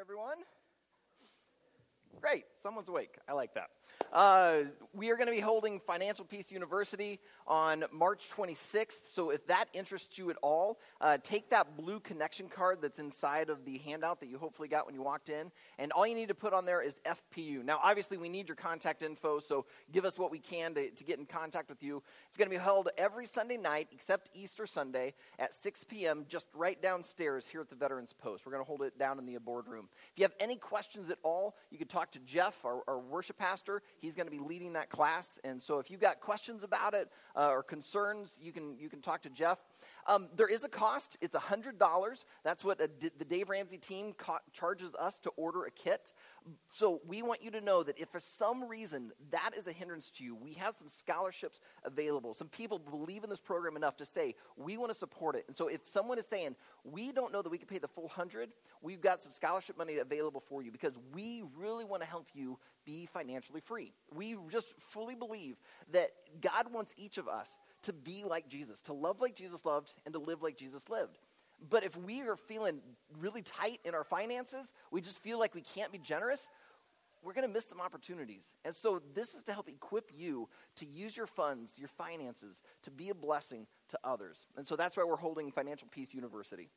everyone. Great, someone's awake. I like that. Uh, we are going to be holding Financial Peace University on March 26th. So, if that interests you at all, uh, take that blue connection card that's inside of the handout that you hopefully got when you walked in. And all you need to put on there is FPU. Now, obviously, we need your contact info, so give us what we can to, to get in contact with you. It's going to be held every Sunday night except Easter Sunday at 6 p.m., just right downstairs here at the Veterans Post. We're going to hold it down in the boardroom. If you have any questions at all, you can talk to Jeff, our, our worship pastor. He's going to be leading that class. And so if you've got questions about it uh, or concerns, you can, you can talk to Jeff. Um, there is a cost. It's $100. That's what a, the Dave Ramsey team ca- charges us to order a kit. So we want you to know that if for some reason that is a hindrance to you, we have some scholarships available. Some people believe in this program enough to say, we want to support it. And so if someone is saying, we don't know that we can pay the full 100, we've got some scholarship money available for you because we really want to help you be financially free. We just fully believe that God wants each of us to be like Jesus, to love like Jesus loved, and to live like Jesus lived. But if we are feeling really tight in our finances, we just feel like we can't be generous, we're going to miss some opportunities. And so this is to help equip you to use your funds, your finances, to be a blessing to others. And so that's why we're holding Financial Peace University.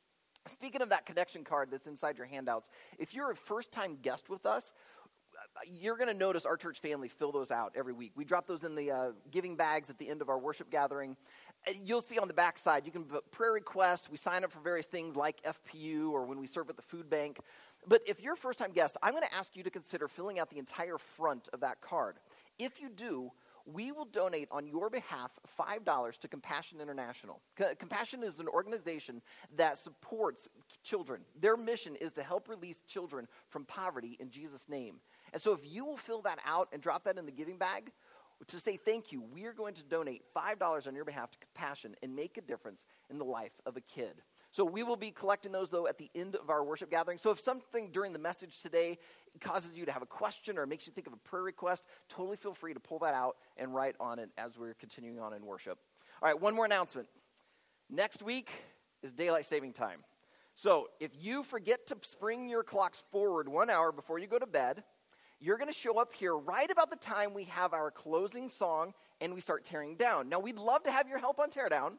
Speaking of that connection card that's inside your handouts, if you're a first time guest with us, you're going to notice our church family fill those out every week. We drop those in the uh, giving bags at the end of our worship gathering. You'll see on the back side, you can put prayer requests. We sign up for various things like FPU or when we serve at the food bank. But if you're a first time guest, I'm going to ask you to consider filling out the entire front of that card. If you do, we will donate on your behalf $5 to Compassion International. C- Compassion is an organization that supports children. Their mission is to help release children from poverty in Jesus' name. And so if you will fill that out and drop that in the giving bag, to say thank you, we are going to donate $5 on your behalf to Compassion and make a difference in the life of a kid. So we will be collecting those, though, at the end of our worship gathering. So if something during the message today causes you to have a question or makes you think of a prayer request, totally feel free to pull that out and write on it as we're continuing on in worship. All right, one more announcement. Next week is daylight saving time. So if you forget to spring your clocks forward one hour before you go to bed, you're going to show up here right about the time we have our closing song and we start tearing down. Now, we'd love to have your help on teardown,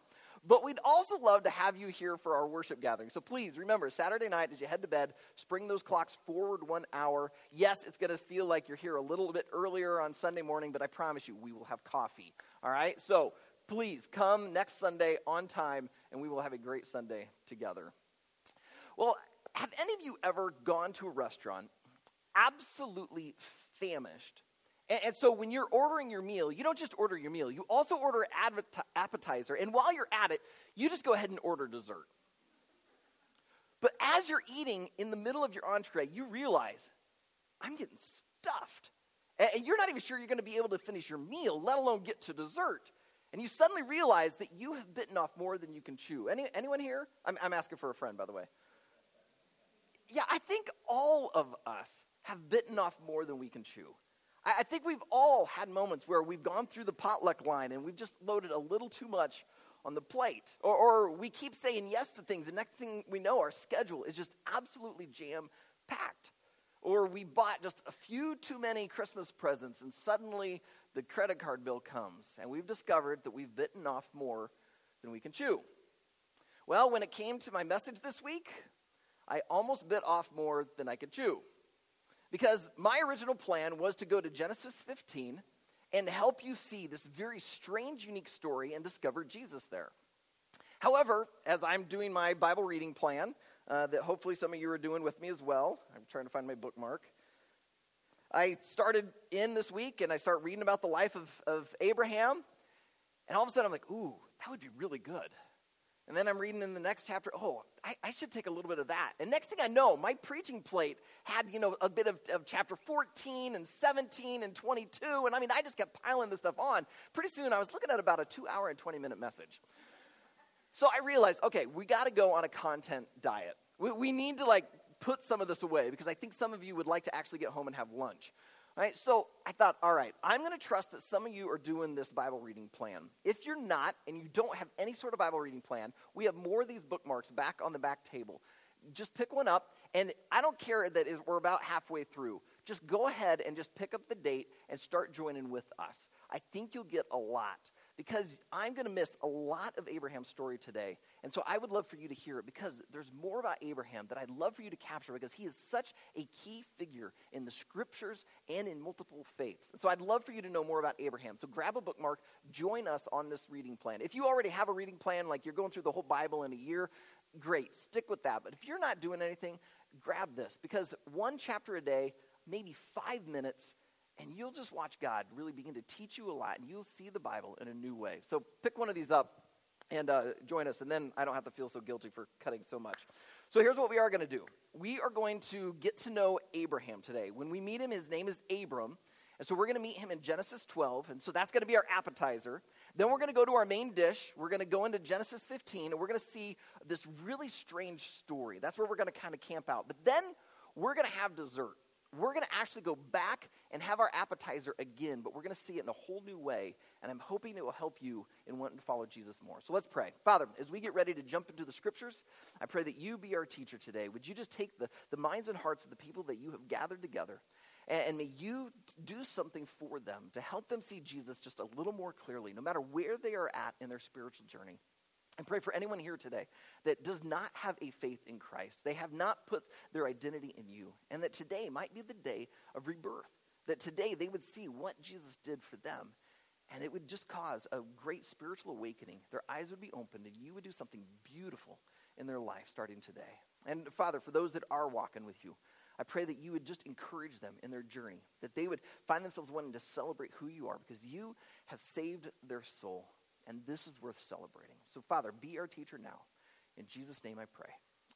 but we'd also love to have you here for our worship gathering. So please remember, Saturday night as you head to bed, spring those clocks forward one hour. Yes, it's going to feel like you're here a little bit earlier on Sunday morning, but I promise you, we will have coffee. All right? So please come next Sunday on time, and we will have a great Sunday together. Well, have any of you ever gone to a restaurant absolutely famished. And, and, so when you're ordering your meal, you don't just order your meal, you also order appetizer. And while you're at it, you just go ahead and order dessert. But as you're eating in the middle of your entree, you realize, I'm getting stuffed. And you're not even sure you're going to be able to finish your meal, let alone get to dessert. And you suddenly realize that you have bitten off more than you can chew. Any, anyone here? I'm, I'm asking for a friend, by the way. Yeah, I think all of us have bitten off more than we can chew. I, I think we've all had moments where we've gone through the potluck line and we've just loaded a little too much on the plate. Or, or we keep saying yes to things, and next thing we know, our schedule is just absolutely jam packed. Or we bought just a few too many Christmas presents, and suddenly the credit card bill comes, and we've discovered that we've bitten off more than we can chew. Well, when it came to my message this week, I almost bit off more than I could chew. Because my original plan was to go to Genesis 15 and help you see this very strange, unique story and discover Jesus there. However, as I'm doing my Bible reading plan, uh, that hopefully some of you are doing with me as well, I'm trying to find my bookmark. I started in this week and I start reading about the life of, of Abraham, and all of a sudden I'm like, ooh, that would be really good. And then I'm reading in the next chapter, oh, I, I, should take a little bit of that. And next thing I know, my preaching plate had, you know, a bit of, of, chapter 14 and 17 and 22. And I mean, I just kept piling this stuff on. Pretty soon I was looking at about a two hour and 20 minute message. So I realized, okay, we got to go on a content diet. We, we need to like put some of this away because I think some of you would like to actually get home and have lunch. Right? So I thought, all right, I'm going to trust that some of you are doing this Bible reading plan. If you're not, and you don't have any sort of Bible reading plan, we have more of these bookmarks back on the back table. just pick one up. And I don't care that we're about halfway through. Just go ahead and just pick up the date and start joining with us. I think you'll get a lot because I'm going to miss a lot of Abraham's story today. And so I would love for you to hear it because there's more about Abraham that I'd love for you to capture because he is such a key figure in the scriptures and in multiple faiths. So I'd love for you to know more about Abraham. So grab a bookmark, join us on this reading plan. If you already have a reading plan, like you're going through the whole Bible in a year, great, stick with that. But if you're not doing anything, grab this because one chapter a day, maybe five minutes, and you'll just watch God really begin to teach you a lot, and you'll see the Bible in a new way. So pick one of these up and uh, join us, and then I don't have to feel so guilty for cutting so much. So here's what we are going to do we are going to get to know Abraham today. When we meet him, his name is Abram. And so we're going to meet him in Genesis 12. And so that's going to be our appetizer. Then we're going to go to our main dish. We're going to go into Genesis 15, and we're going to see this really strange story. That's where we're going to kind of camp out. But then we're going to have dessert we're going to actually go back and have our appetizer again, but we're going to see it in a whole new way. And I'm hoping it will help you in wanting to follow Jesus more. So let's pray. Father, as we get ready to jump into the scriptures, I pray that you be our teacher today. Would you just take the, the minds and hearts of the people that you have gathered together, and, and may you do something for them to help them see Jesus just a little more clearly, no matter where they are at in their spiritual journey. And pray for anyone here today that does not have a faith in Christ. They have not put their identity in you. And that today might be the day of rebirth. That today they would see what Jesus did for them. And it would just cause a great spiritual awakening. Their eyes would be opened, and you would do something beautiful in their life starting today. And Father, for those that are walking with you, I pray that you would just encourage them in their journey, that they would find themselves wanting to celebrate who you are because you have saved their soul and this is worth celebrating. So, Father, be our teacher now. In Jesus' name I pray.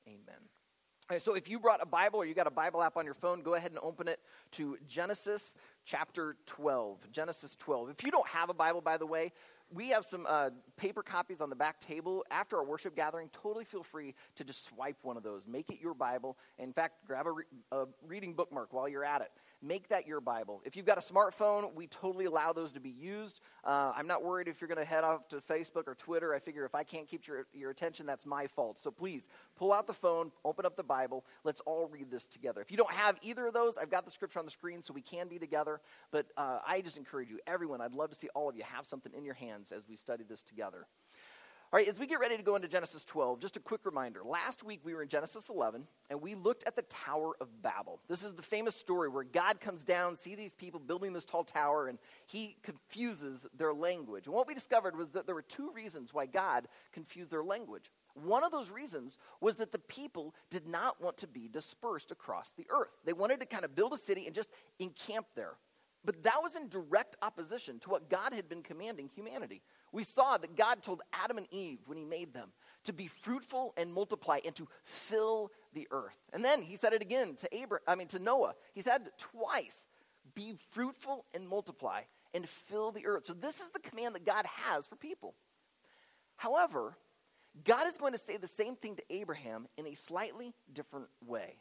Amen. So if you brought a Bible or you got a Bible app on your phone, go ahead and open it to Genesis chapter 12. Genesis 12. If you don't have a Bible, by the way, we have some uh, paper copies on the back table after our worship gathering. Totally feel free to just swipe one of those. Make it your Bible. In fact, grab a, re- a reading bookmark while you're at it make that your Bible. If you've got a smartphone, we totally allow those to be used. Uh, I'm not worried if you're going to head off to Facebook or Twitter. I figure if I can't keep your, your attention, that's my fault. So please pull out the phone, open up the Bible. Let's all read this together. If you don't have either of those, I've got the scripture on the screen so we can be together. But uh, I just encourage you, everyone, I'd love to see all of you have something in your hands as we study this together. All right, as we get ready to go into Genesis 12, just a quick reminder. Last week we were in Genesis 11 and we looked at the Tower of Babel. This is the famous story where God comes down, see these people building this tall tower, and he confuses their language. And what we discovered was that there were two reasons why God confused their language. One of those reasons was that the people did not want to be dispersed across the earth. They wanted to kind of build a city and just encamp there. But that was in direct opposition to what God had been commanding humanity. We saw that God told Adam and Eve when he made them to be fruitful and multiply and to fill the earth. And then he said it again to Abraham, I mean to Noah. He said twice, be fruitful and multiply and fill the earth. So this is the command that God has for people. However, God is going to say the same thing to Abraham in a slightly different way.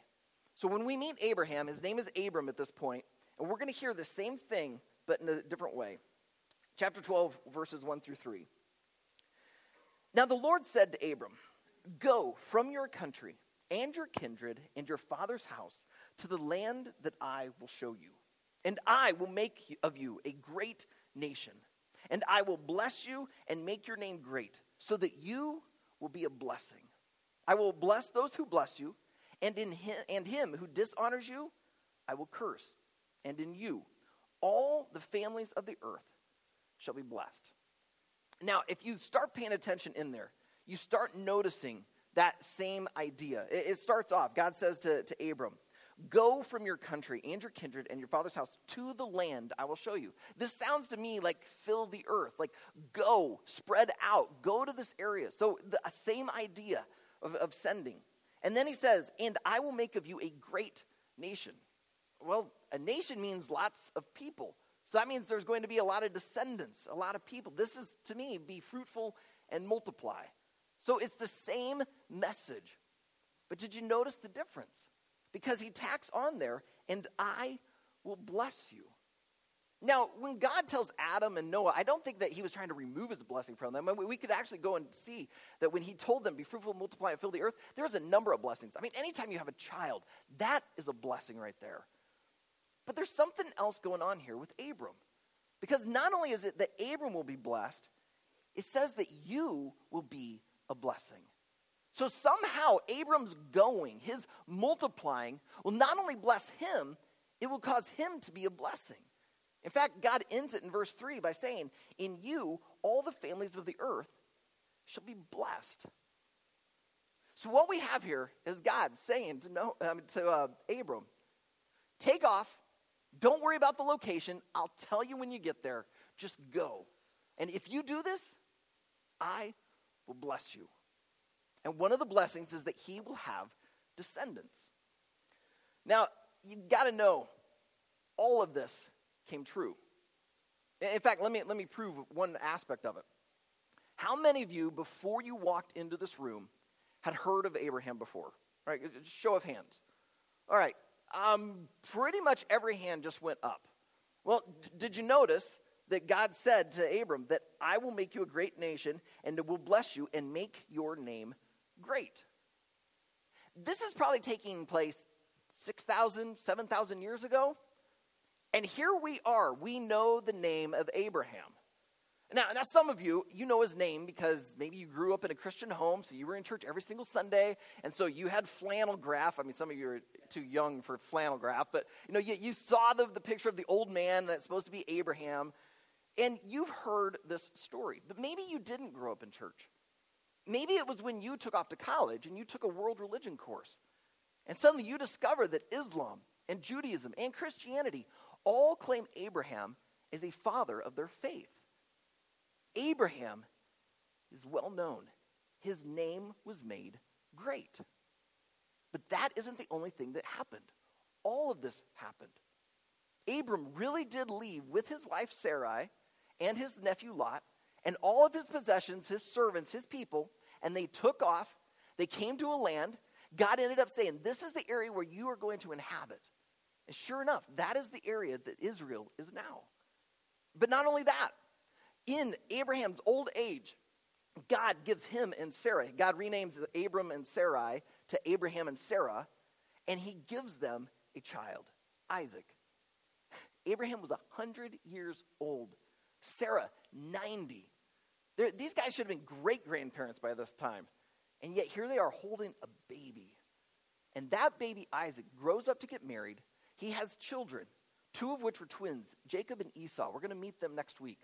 So when we meet Abraham, his name is Abram at this point, and we're going to hear the same thing but in a different way chapter 12, verses 1 through 3. Now the Lord said to Abram, Go from your country and your kindred and your father's house to the land that I will show you. And I will make of you a great nation. And I will bless you and make your name great, so that you will be a blessing. I will bless those who bless you, and in him, and him who dishonors you, I will curse. And in you, all the families of the earth shall be blessed. Now, if you start paying attention in there, you start noticing that same idea. It, it starts off, God says to, to Abram, Go from your country and your kindred and your father's house to the land I will show you. This sounds to me like fill the earth, like go, spread out, go to this area. So, the same idea of, of sending. And then he says, And I will make of you a great nation. Well, a nation means lots of people. So that means there's going to be a lot of descendants, a lot of people. This is, to me, be fruitful and multiply. So it's the same message. But did you notice the difference? Because he tacks on there, and I will bless you. Now, when God tells Adam and Noah, I don't think that he was trying to remove his blessing from them. We could actually go and see that when he told them, be fruitful, multiply, and fill the earth, there's a number of blessings. I mean, anytime you have a child, that is a blessing right there. But there's something else going on here with Abram. Because not only is it that Abram will be blessed, it says that you will be a blessing. So somehow, Abram's going, his multiplying, will not only bless him, it will cause him to be a blessing. In fact, God ends it in verse 3 by saying, In you, all the families of the earth shall be blessed. So, what we have here is God saying to, um, to uh, Abram, Take off. Don't worry about the location. I'll tell you when you get there. Just go. And if you do this, I will bless you. And one of the blessings is that he will have descendants. Now, you've got to know all of this came true. In fact, let me, let me prove one aspect of it. How many of you, before you walked into this room, had heard of Abraham before? All right, show of hands. All right, um, pretty much every hand just went up. Well, d- did you notice that God said to Abram that I will make you a great nation and will bless you and make your name great? This is probably taking place 6,000, 7,000 years ago. And here we are. We know the name of Abraham. Now, now, some of you, you know his name because maybe you grew up in a Christian home, so you were in church every single Sunday, and so you had flannel graph. I mean, some of you are too young for flannel graph, but you know, you, you saw the, the picture of the old man that's supposed to be Abraham, and you've heard this story. But maybe you didn't grow up in church. Maybe it was when you took off to college and you took a world religion course, and suddenly you discovered that Islam and Judaism and Christianity all claim Abraham as a father of their faith. Abraham is well known. His name was made great. But that isn't the only thing that happened. All of this happened. Abram really did leave with his wife Sarai and his nephew Lot and all of his possessions, his servants, his people, and they took off. They came to a land. God ended up saying, This is the area where you are going to inhabit. And sure enough, that is the area that Israel is now. But not only that, in Abraham's old age, God gives him and Sarah, God renames Abram and Sarai to Abraham and Sarah, and he gives them a child, Isaac. Abraham was 100 years old, Sarah, 90. They're, these guys should have been great grandparents by this time. And yet here they are holding a baby. And that baby, Isaac, grows up to get married he has children, two of which were twins, Jacob and Esau. We're going to meet them next week.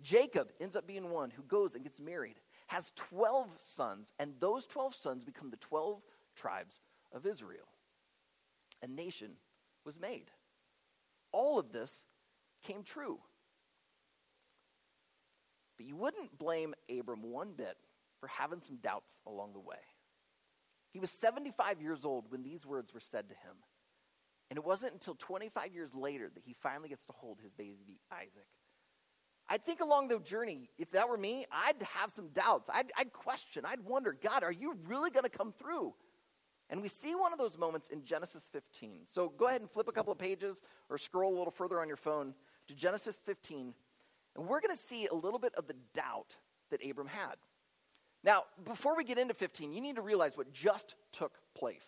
Jacob ends up being one who goes and gets married, has 12 sons, and those 12 sons become the 12 tribes of Israel. A nation was made. All of this came true. But you wouldn't blame Abram one bit for having some doubts along the way. He was 75 years old when these words were said to him. And it wasn't until 25 years later that he finally gets to hold his baby Isaac. I think along the journey, if that were me, I'd have some doubts. I'd, I'd question. I'd wonder, God, are you really going to come through? And we see one of those moments in Genesis 15. So go ahead and flip a couple of pages or scroll a little further on your phone to Genesis 15. And we're going to see a little bit of the doubt that Abram had. Now, before we get into 15, you need to realize what just took place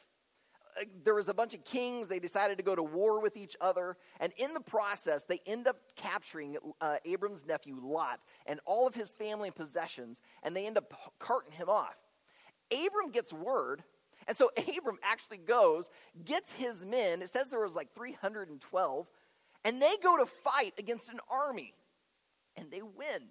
there was a bunch of kings. They decided to go to war with each other. And in the process, they end up capturing uh, Abram's nephew, Lot, and all of his family and possessions, and they end up carting him off. Abram gets word. And so Abram actually goes, gets his men. It says there was like 312. And they go to fight against an army. And they win.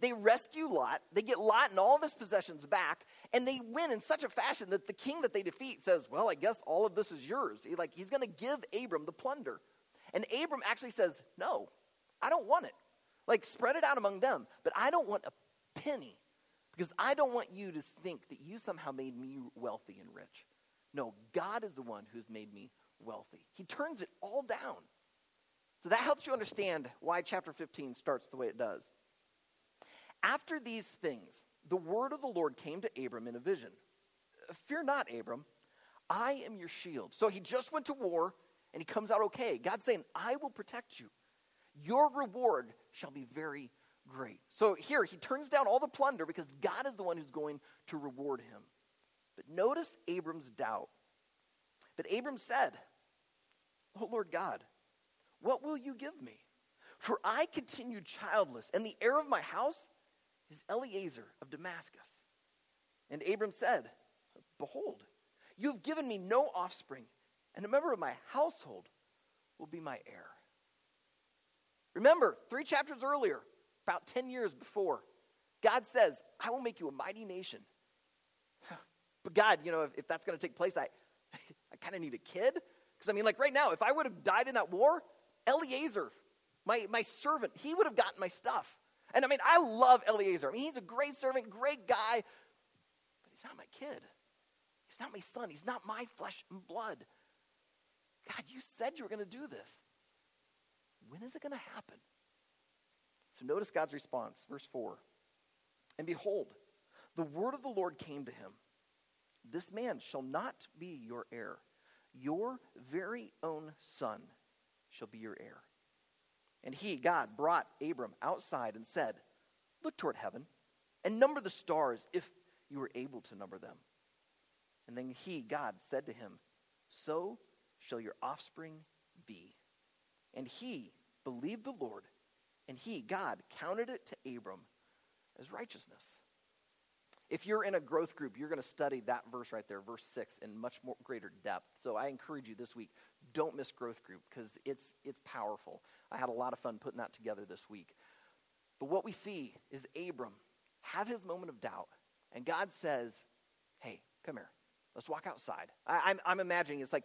They rescue Lot. They get Lot and all of his possessions back, and they win in such a fashion that the king that they defeat says, "Well, I guess all of this is yours." He, like he's going to give Abram the plunder, and Abram actually says, "No, I don't want it. Like spread it out among them, but I don't want a penny because I don't want you to think that you somehow made me wealthy and rich. No, God is the one who's made me wealthy. He turns it all down." So that helps you understand why chapter 15 starts the way it does. After these things, the word of the Lord came to Abram in a vision Fear not, Abram, I am your shield. So he just went to war and he comes out okay. God's saying, I will protect you. Your reward shall be very great. So here, he turns down all the plunder because God is the one who's going to reward him. But notice Abram's doubt. But Abram said, Oh Lord God, what will you give me? For I continue childless, and the heir of my house is Eliezer of Damascus. And Abram said, Behold, you have given me no offspring, and a member of my household will be my heir. Remember, three chapters earlier, about 10 years before, God says, I will make you a mighty nation. But God, you know, if, if that's going to take place, I, I kind of need a kid. Because I mean, like right now, if I would have died in that war, Eliezer, my, my servant, he would have gotten my stuff. And I mean, I love Eliezer. I mean, he's a great servant, great guy, but he's not my kid. He's not my son. He's not my flesh and blood. God, you said you were going to do this. When is it going to happen? So notice God's response, verse 4. And behold, the word of the Lord came to him This man shall not be your heir, your very own son shall be your heir. And he, God, brought Abram outside and said, Look toward heaven and number the stars if you were able to number them. And then he, God, said to him, So shall your offspring be. And he believed the Lord, and he, God, counted it to Abram as righteousness. If you're in a growth group, you're going to study that verse right there, verse 6, in much more greater depth. So I encourage you this week, don't miss growth group because it's, it's powerful. I had a lot of fun putting that together this week. But what we see is Abram have his moment of doubt, and God says, Hey, come here. Let's walk outside. I, I'm, I'm imagining it's like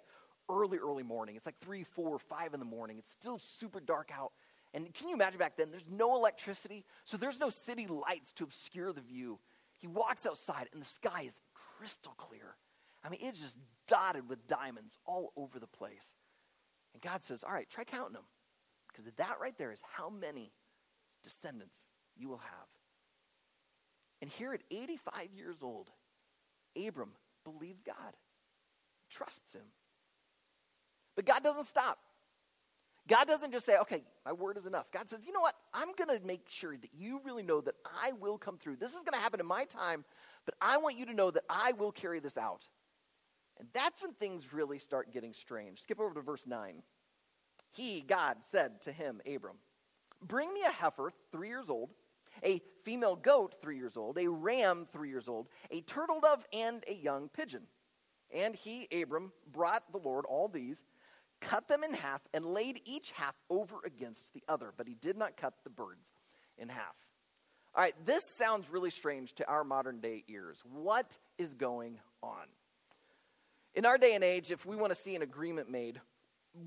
early, early morning. It's like 3, 4, 5 in the morning. It's still super dark out. And can you imagine back then? There's no electricity, so there's no city lights to obscure the view. He walks outside, and the sky is crystal clear. I mean, it's just dotted with diamonds all over the place. And God says, All right, try counting them. Because that right there is how many descendants you will have. And here at 85 years old, Abram believes God, trusts him. But God doesn't stop. God doesn't just say, okay, my word is enough. God says, you know what? I'm going to make sure that you really know that I will come through. This is going to happen in my time, but I want you to know that I will carry this out. And that's when things really start getting strange. Skip over to verse 9. He, God, said to him, Abram, Bring me a heifer, three years old, a female goat, three years old, a ram, three years old, a turtle dove, and a young pigeon. And he, Abram, brought the Lord all these cut them in half, and laid each half over against the other. But he did not cut the birds in half. All right, this sounds really strange to our modern day ears. What is going on? In our day and age, if we want to see an agreement made,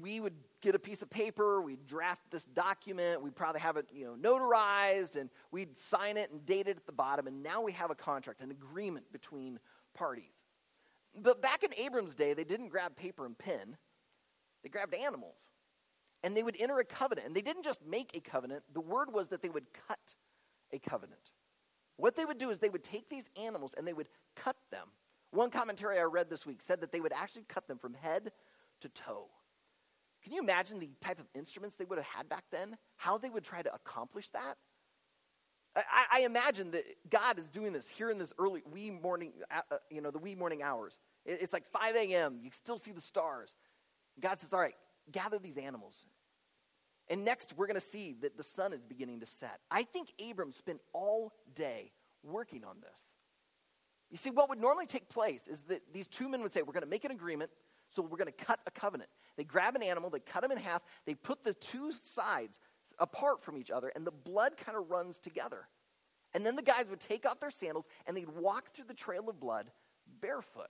we would get a piece of paper, we'd draft this document, we'd probably have it, you know, notarized, and we'd sign it and date it at the bottom, and now we have a contract, an agreement between parties. But back in Abram's day, they didn't grab paper and pen. They grabbed animals and they would enter a covenant. And they didn't just make a covenant, the word was that they would cut a covenant. What they would do is they would take these animals and they would cut them. One commentary I read this week said that they would actually cut them from head to toe. Can you imagine the type of instruments they would have had back then? How they would try to accomplish that? I, I imagine that God is doing this here in this early wee morning, uh, uh you know, the wee morning hours. It's like 5 a.m. You still see the stars. God says, All right, gather these animals. And next, we're going to see that the sun is beginning to set. I think Abram spent all day working on this. You see, what would normally take place is that these two men would say, We're going to make an agreement, so we're going to cut a covenant. They grab an animal, they cut him in half, they put the two sides apart from each other, and the blood kind of runs together. And then the guys would take off their sandals and they'd walk through the trail of blood barefoot.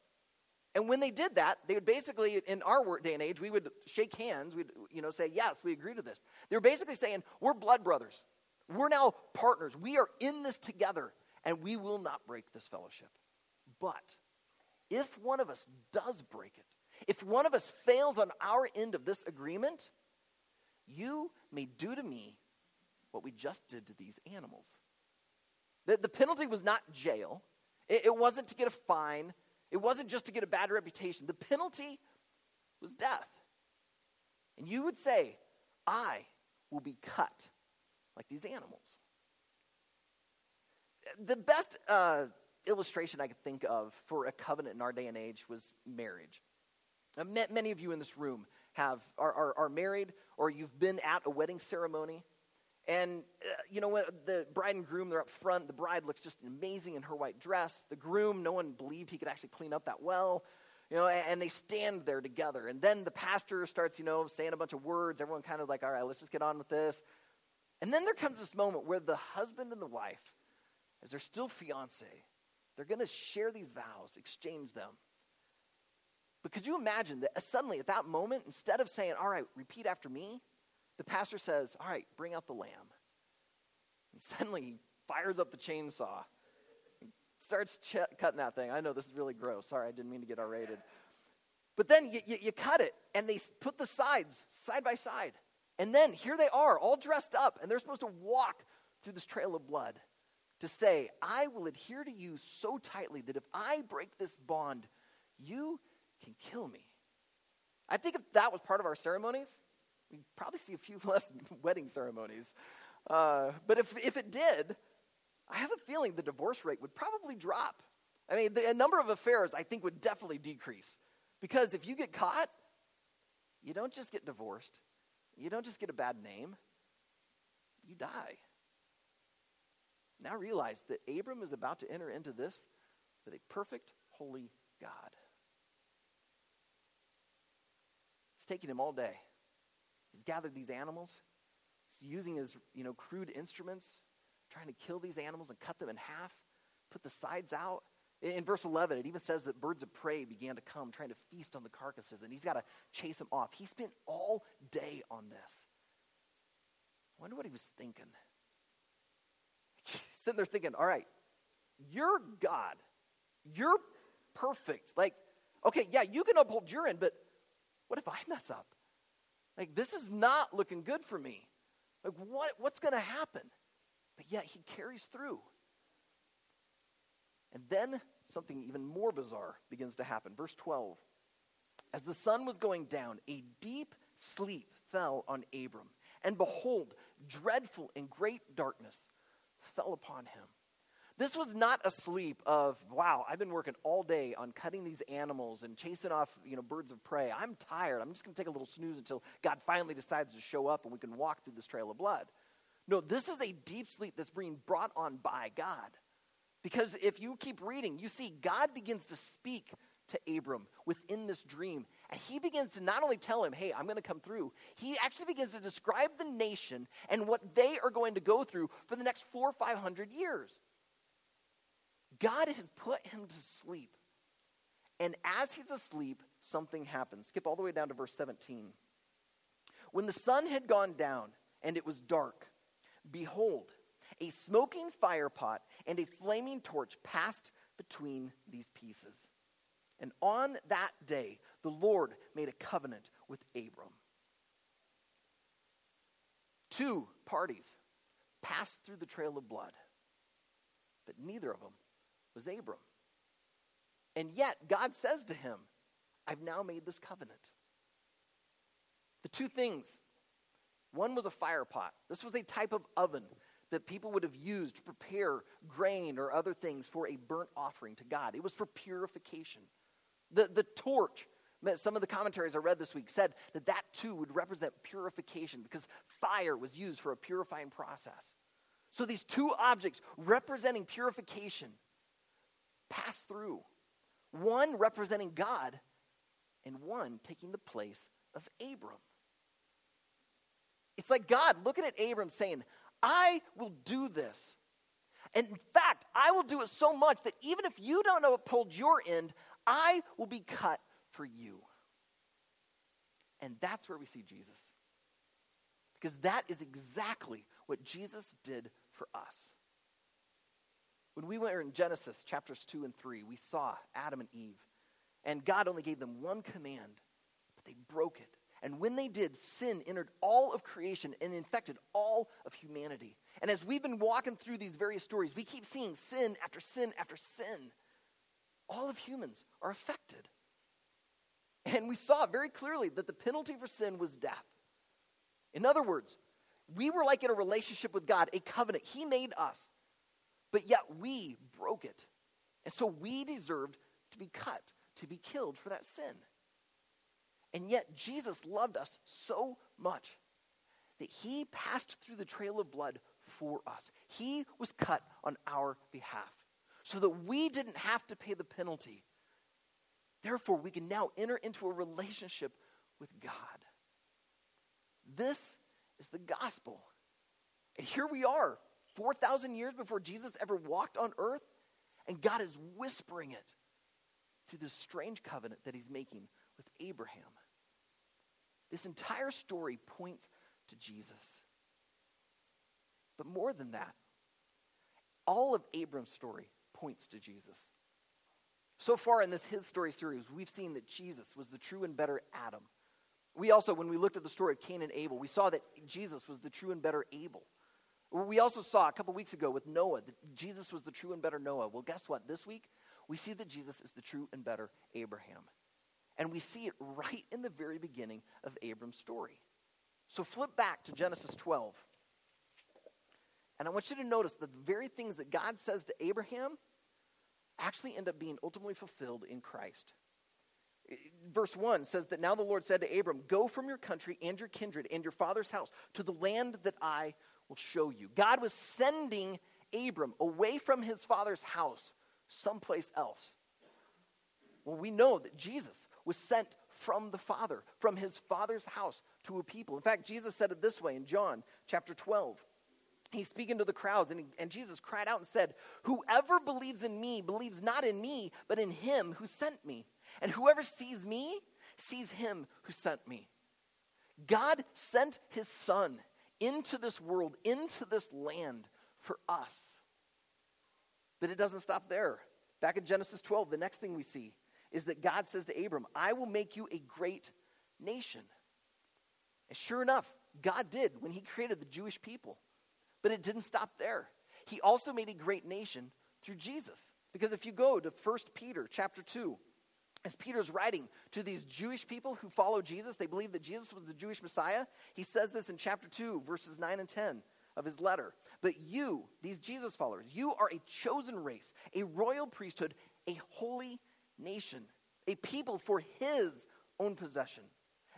And when they did that, they would basically, in our day and age, we would shake hands. We'd, you know, say, yes, we agree to this. They were basically saying, we're blood brothers. We're now partners. We are in this together, and we will not break this fellowship. But if one of us does break it, if one of us fails on our end of this agreement, you may do to me what we just did to these animals. The, the penalty was not jail, it, it wasn't to get a fine, it wasn't just to get a bad reputation, the penalty was death. And you would say, I will be cut like these animals. The best uh, illustration I could think of for a covenant in our day and age was marriage. Now, many of you in this room have, are, are, are married or you've been at a wedding ceremony. And, uh, you know, when the bride and groom, they're up front. The bride looks just amazing in her white dress. The groom, no one believed he could actually clean up that well. You know, and, and they stand there together. And then the pastor starts, you know, saying a bunch of words. Everyone kind of like, all right, let's just get on with this. And then there comes this moment where the husband and the wife, as they're still fiance, they're going to share these vows, exchange them. But could you imagine that suddenly at that moment, instead of saying, all right, repeat after me, the pastor says, all right, bring out the lamb. And suddenly he fires up the chainsaw, starts ch- cutting that thing. I know this is really gross. Sorry, I didn't mean to get R rated. But then you, you, you cut it, and they put the sides side by side. And then here they are, all dressed up, and they're supposed to walk through this trail of blood to say, I will adhere to you so tightly that if I break this bond, you can kill me. I think if that was part of our ceremonies, we'd probably see a few less wedding ceremonies. Uh, but if, if it did, I have a feeling the divorce rate would probably drop. I mean, the number of affairs I think would definitely decrease. Because if you get caught, you don't just get divorced, you don't just get a bad name, you die. Now realize that Abram is about to enter into this with a perfect, holy God. It's taking him all day. He's gathered these animals. He's using his, you know, crude instruments, trying to kill these animals and cut them in half, put the sides out. In verse 11, it even says that birds of prey began to come, trying to feast on the carcasses, and he's got to chase them off. He spent all day on this. I wonder what he was thinking. Sitting there thinking, all right, you're God. You're perfect. Like, okay, yeah, you can uphold your end, but what if I mess up? Like, this is not looking good for me. Like, what, what's going to happen? But yet, he carries through. And then something even more bizarre begins to happen. Verse 12 As the sun was going down, a deep sleep fell on Abram. And behold, dreadful and great darkness fell upon him. This was not a sleep of, wow, I've been working all day on cutting these animals and chasing off, you know, birds of prey. I'm tired. I'm just going to take a little snooze until God finally decides to show up and we can walk through this trail of blood. No, this is a deep sleep that's being brought on by God. Because if you keep reading, you see God begins to speak to Abram within this dream. And he begins to not only tell him, hey, I'm going to come through, he actually begins to describe the nation and what they are going to go through for the next four or five hundred years. God has put him to sleep. And as he's asleep, something happens. Skip all the way down to verse 17. When the sun had gone down and it was dark, behold, a smoking firepot and a flaming torch passed between these pieces. And on that day, the Lord made a covenant with Abram. Two parties passed through the trail of blood, but neither of them was Abram. And yet, God says to him, I've now made this covenant. The two things one was a fire pot. This was a type of oven that people would have used to prepare grain or other things for a burnt offering to God. It was for purification. The, the torch, some of the commentaries I read this week said that that too would represent purification because fire was used for a purifying process. So these two objects representing purification pass through. One representing God, and one taking the place of Abram. It's like God looking at Abram saying, I will do this. And in fact, I will do it so much that even if you don't pulled your end, I will be cut for you. And that's where we see Jesus. Because that is exactly what Jesus did for us. When we were in Genesis chapters 2 and 3, we saw Adam and Eve. And God only gave them one command, but they broke it. And when they did, sin entered all of creation and infected all of humanity. And as we've been walking through these various stories, we keep seeing sin after sin after sin. All of humans are affected. And we saw very clearly that the penalty for sin was death. In other words, We were like in a relationship with God, a covenant. He made us, but yet we broke it. And so we deserved to be cut, to be killed for that sin. And yet Jesus loved us so much that he passed through the trail of blood for us. He was cut on our behalf so that we didn't have to pay the penalty. Therefore, we can now enter into a relationship with God. This is the gospel. And here we are, 4,000 years before Jesus ever walked on earth, and God is whispering it through this strange covenant that he's making with Abraham. This entire story points to Jesus. But more than that, all of Abram's story points to Jesus. So far in this His Story series, we've seen that Jesus was the true and better Adam. We also, when we looked at the story of Cain and Abel, we saw that Jesus was the true and better Abel. We also saw a couple weeks ago with Noah that Jesus was the true and better Noah. Well, guess what? This week, we see that Jesus is the true and better Abraham. And we see it right in the very beginning of Abram's story. So flip back to Genesis 12. And I want you to notice that the very things that God says to Abraham actually end up being ultimately fulfilled in Christ. Verse 1 says that now the Lord said to Abram, Go from your country and your kindred and your father's house to the land that I will show you. God was sending Abram away from his father's house someplace else. Well, we know that Jesus was sent from the Father, from his Father's house to a people. In fact, Jesus said it this way in John chapter 12 he's speaking to the crowds, and, he, and Jesus cried out and said, Whoever believes in me believes not in me, but in him who sent me. And whoever sees me sees him who sent me. God sent his son into this world, into this land for us. But it doesn't stop there. Back in Genesis 12, the next thing we see is that God says to Abram, I will make you a great nation. And sure enough, God did when he created the Jewish people. But it didn't stop there. He also made a great nation through Jesus. Because if you go to 1 Peter chapter 2, as Peter's writing to these Jewish people who follow Jesus, they believe that Jesus was the Jewish Messiah. He says this in chapter 2, verses 9 and 10 of his letter. But you, these Jesus followers, you are a chosen race, a royal priesthood, a holy nation, a people for his own possession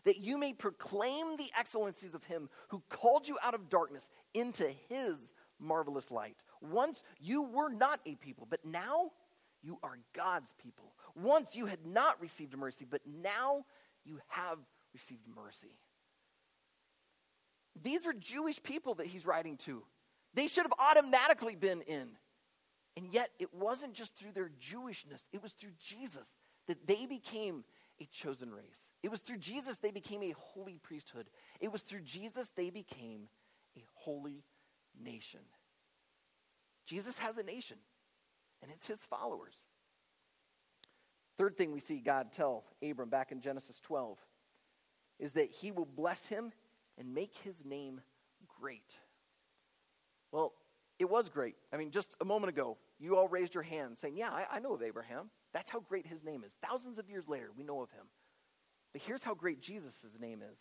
that you may proclaim the excellencies of him who called you out of darkness into his marvelous light. Once you were not a people, but now you are God's people. Once you had not received mercy, but now you have received mercy. These are Jewish people that he's writing to. They should have automatically been in. And yet, it wasn't just through their Jewishness, it was through Jesus that they became a chosen race. It was through Jesus they became a holy priesthood. It was through Jesus they became a holy nation. Jesus has a nation, and it's his followers. Third thing we see God tell Abram back in Genesis 12 is that he will bless him and make his name great. Well, it was great. I mean, just a moment ago, you all raised your hand saying, Yeah, I, I know of Abraham. That's how great his name is. Thousands of years later, we know of him. But here's how great Jesus' name is.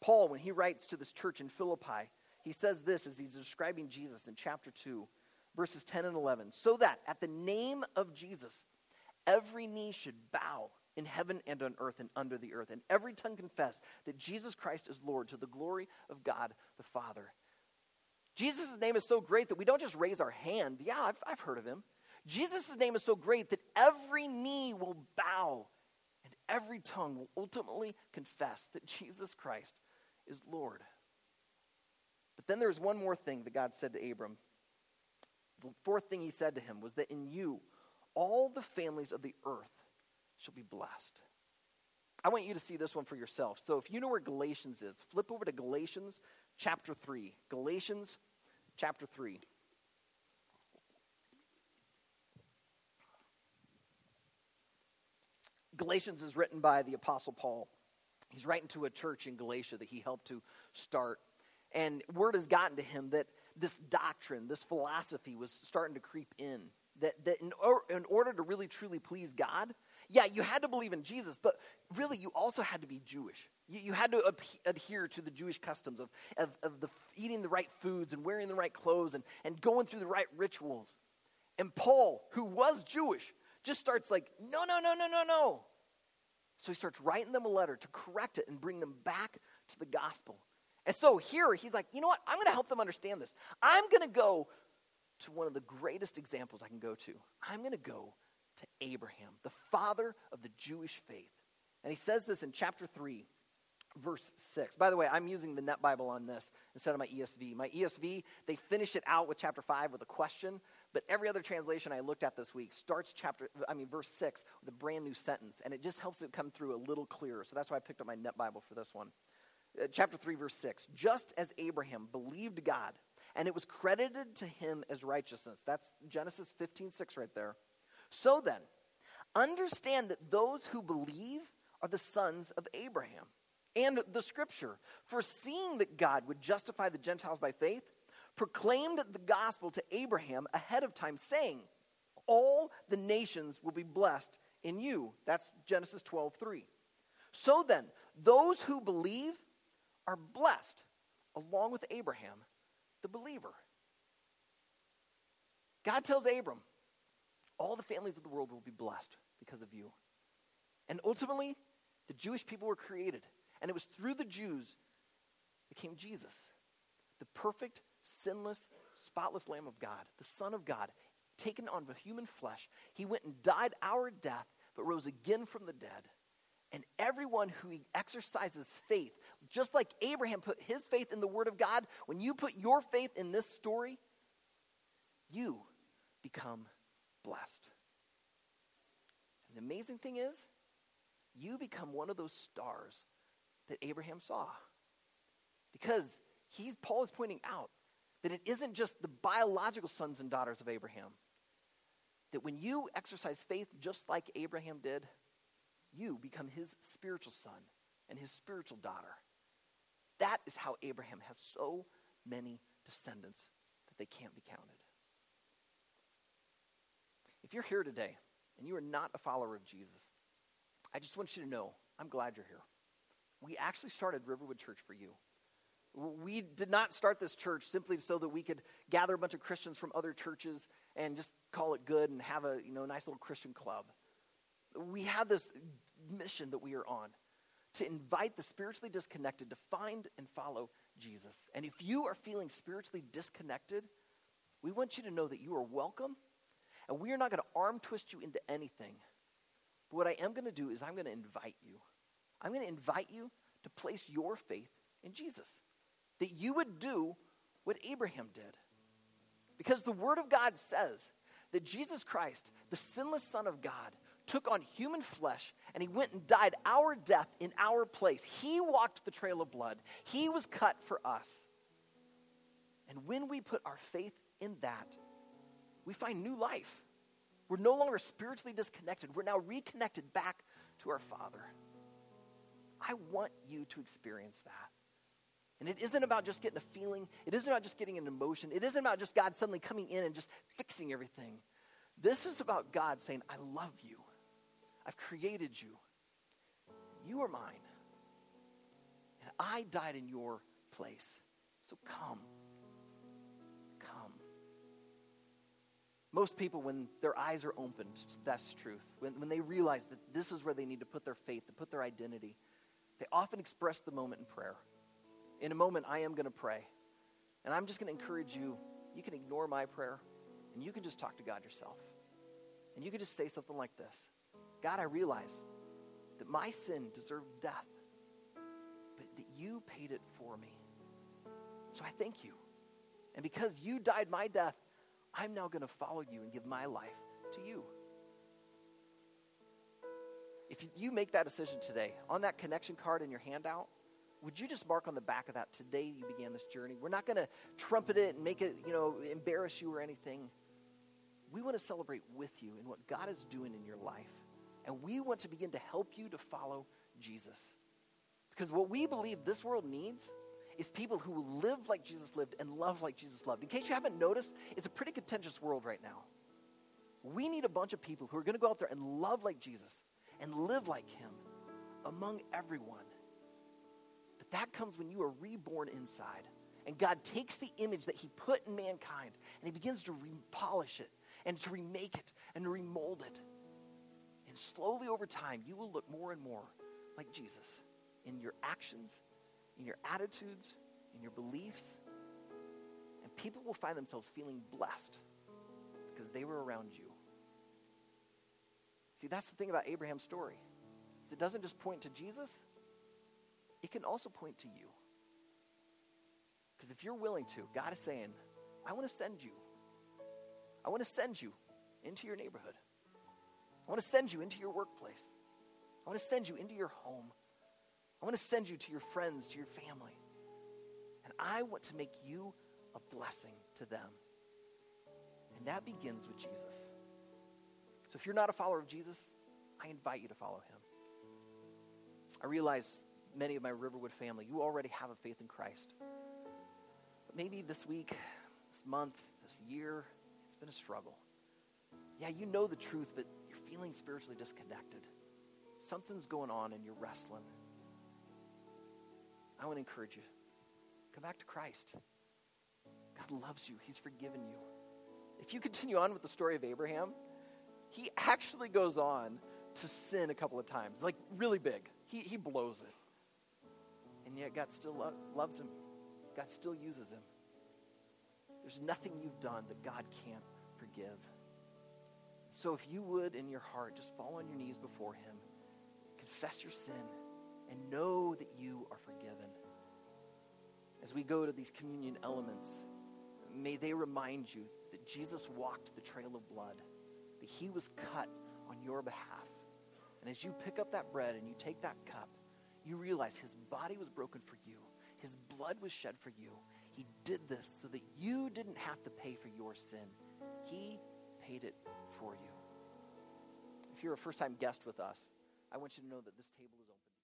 Paul, when he writes to this church in Philippi, he says this as he's describing Jesus in chapter 2, verses 10 and 11. So that at the name of Jesus, every knee should bow in heaven and on earth and under the earth, and every tongue confess that Jesus Christ is Lord to the glory of God the Father. Jesus' name is so great that we don't just raise our hand. Yeah, I've, I've heard of him. Jesus' name is so great that every knee will bow and every tongue will ultimately confess that Jesus Christ is Lord. But then there's one more thing that God said to Abram. The fourth thing he said to him was that in you, all the families of the earth shall be blessed. I want you to see this one for yourself. So if you know where Galatians is, flip over to Galatians chapter 3. Galatians chapter 3. Galatians is written by the Apostle Paul. He's writing to a church in Galatia that he helped to start. And word has gotten to him that this doctrine, this philosophy was starting to creep in. That, that in, or, in order to really truly please God, yeah, you had to believe in Jesus, but really you also had to be Jewish. You, you had to ab- adhere to the Jewish customs of, of, of the, eating the right foods and wearing the right clothes and, and going through the right rituals. And Paul, who was Jewish, just starts like, no, no, no, no, no, no. So he starts writing them a letter to correct it and bring them back to the gospel. And so here he's like, you know what? I'm going to help them understand this. I'm going to go to one of the greatest examples I can go to. I'm going to go to Abraham, the father of the Jewish faith. And he says this in chapter 3, verse 6. By the way, I'm using the Net Bible on this instead of my ESV. My ESV, they finish it out with chapter 5 with a question, but every other translation I looked at this week starts chapter I mean verse 6 with a brand new sentence, and it just helps it come through a little clearer. So that's why I picked up my Net Bible for this one. Uh, chapter 3 verse 6. Just as Abraham believed God, and it was credited to him as righteousness. That's Genesis 15, 6 right there. So then, understand that those who believe are the sons of Abraham. And the scripture, foreseeing that God would justify the Gentiles by faith, proclaimed the gospel to Abraham ahead of time, saying, All the nations will be blessed in you. That's Genesis 12, 3. So then, those who believe are blessed along with Abraham the believer. God tells Abram, all the families of the world will be blessed because of you. And ultimately, the Jewish people were created. And it was through the Jews that came Jesus, the perfect, sinless, spotless Lamb of God, the Son of God, taken on the human flesh. He went and died our death, but rose again from the dead. And everyone who exercises faith, just like Abraham put his faith in the Word of God, when you put your faith in this story, you become blessed. And the amazing thing is, you become one of those stars that Abraham saw. Because he's, Paul is pointing out that it isn't just the biological sons and daughters of Abraham. That when you exercise faith just like Abraham did, you become his spiritual son and his spiritual daughter. That is how Abraham has so many descendants that they can't be counted. If you're here today and you are not a follower of Jesus, I just want you to know I'm glad you're here. We actually started Riverwood Church for you. We did not start this church simply so that we could gather a bunch of Christians from other churches and just call it good and have a you know, nice little Christian club we have this mission that we are on to invite the spiritually disconnected to find and follow Jesus. And if you are feeling spiritually disconnected, we want you to know that you are welcome and we are not going to arm twist you into anything. But what I am going to do is I'm going to invite you. I'm going to invite you to place your faith in Jesus. That you would do what Abraham did. Because the Word of God says that Jesus Christ, the sinless Son of God, took on human flesh and he went and died our death in our place. He walked the trail of blood, he was cut for us. And when we put our faith in that, we find new life. We're no longer spiritually disconnected, we're now reconnected back to our Father. I want you to experience that. And it isn't about just getting a feeling. It isn't about just getting an emotion. It isn't about just God suddenly coming in and just fixing everything. This is about God saying, I love you. I've created you. You are mine. And I died in your place. So come. Come. Most people, when their eyes are opened to that's truth, when, when they realize that this is where they need to put their faith, to put their identity, they often express the moment in prayer. In a moment, I am going to pray. And I'm just going to encourage you. You can ignore my prayer, and you can just talk to God yourself. And you can just say something like this God, I realize that my sin deserved death, but that you paid it for me. So I thank you. And because you died my death, I'm now going to follow you and give my life to you. If you make that decision today, on that connection card in your handout, would you just mark on the back of that today you began this journey? We're not going to trumpet it and make it, you know, embarrass you or anything. We want to celebrate with you in what God is doing in your life. And we want to begin to help you to follow Jesus. Because what we believe this world needs is people who live like Jesus lived and love like Jesus loved. In case you haven't noticed, it's a pretty contentious world right now. We need a bunch of people who are going to go out there and love like Jesus and live like him among everyone. But that comes when you are reborn inside. And God takes the image that he put in mankind and he begins to repolish it and to remake it and to remold it. And slowly over time, you will look more and more like Jesus in your actions, in your attitudes, in your beliefs. And people will find themselves feeling blessed because they were around you. See, that's the thing about Abraham's story. It doesn't just point to Jesus, it can also point to you. Because if you're willing to, God is saying, I want to send you. I want to send you into your neighborhood. I want to send you into your workplace. I want to send you into your home. I want to send you to your friends, to your family. And I want to make you a blessing to them. And that begins with Jesus. So if you're not a follower of Jesus, I invite you to follow him. I realize many of my Riverwood family, you already have a faith in Christ. But maybe this week, this month, this year, it's been a struggle. Yeah, you know the truth, but feeling spiritually disconnected. Something's going on and you're wrestling. I want to encourage you. Come back to Christ. God loves you. He's forgiven you. If you continue on with the story of Abraham, he actually goes on to sin a couple of times, like really big. He, he blows it. And yet God still lo- loves him. God still uses him. There's nothing you've done that God can't forgive. So if you would, in your heart, just fall on your knees before him, confess your sin, and know that you are forgiven. As we go to these communion elements, may they remind you that Jesus walked the trail of blood, that he was cut on your behalf. And as you pick up that bread and you take that cup, you realize his body was broken for you, his blood was shed for you. He did this so that you didn't have to pay for your sin. He paid it for you. If you're a first time guest with us, I want you to know that this table is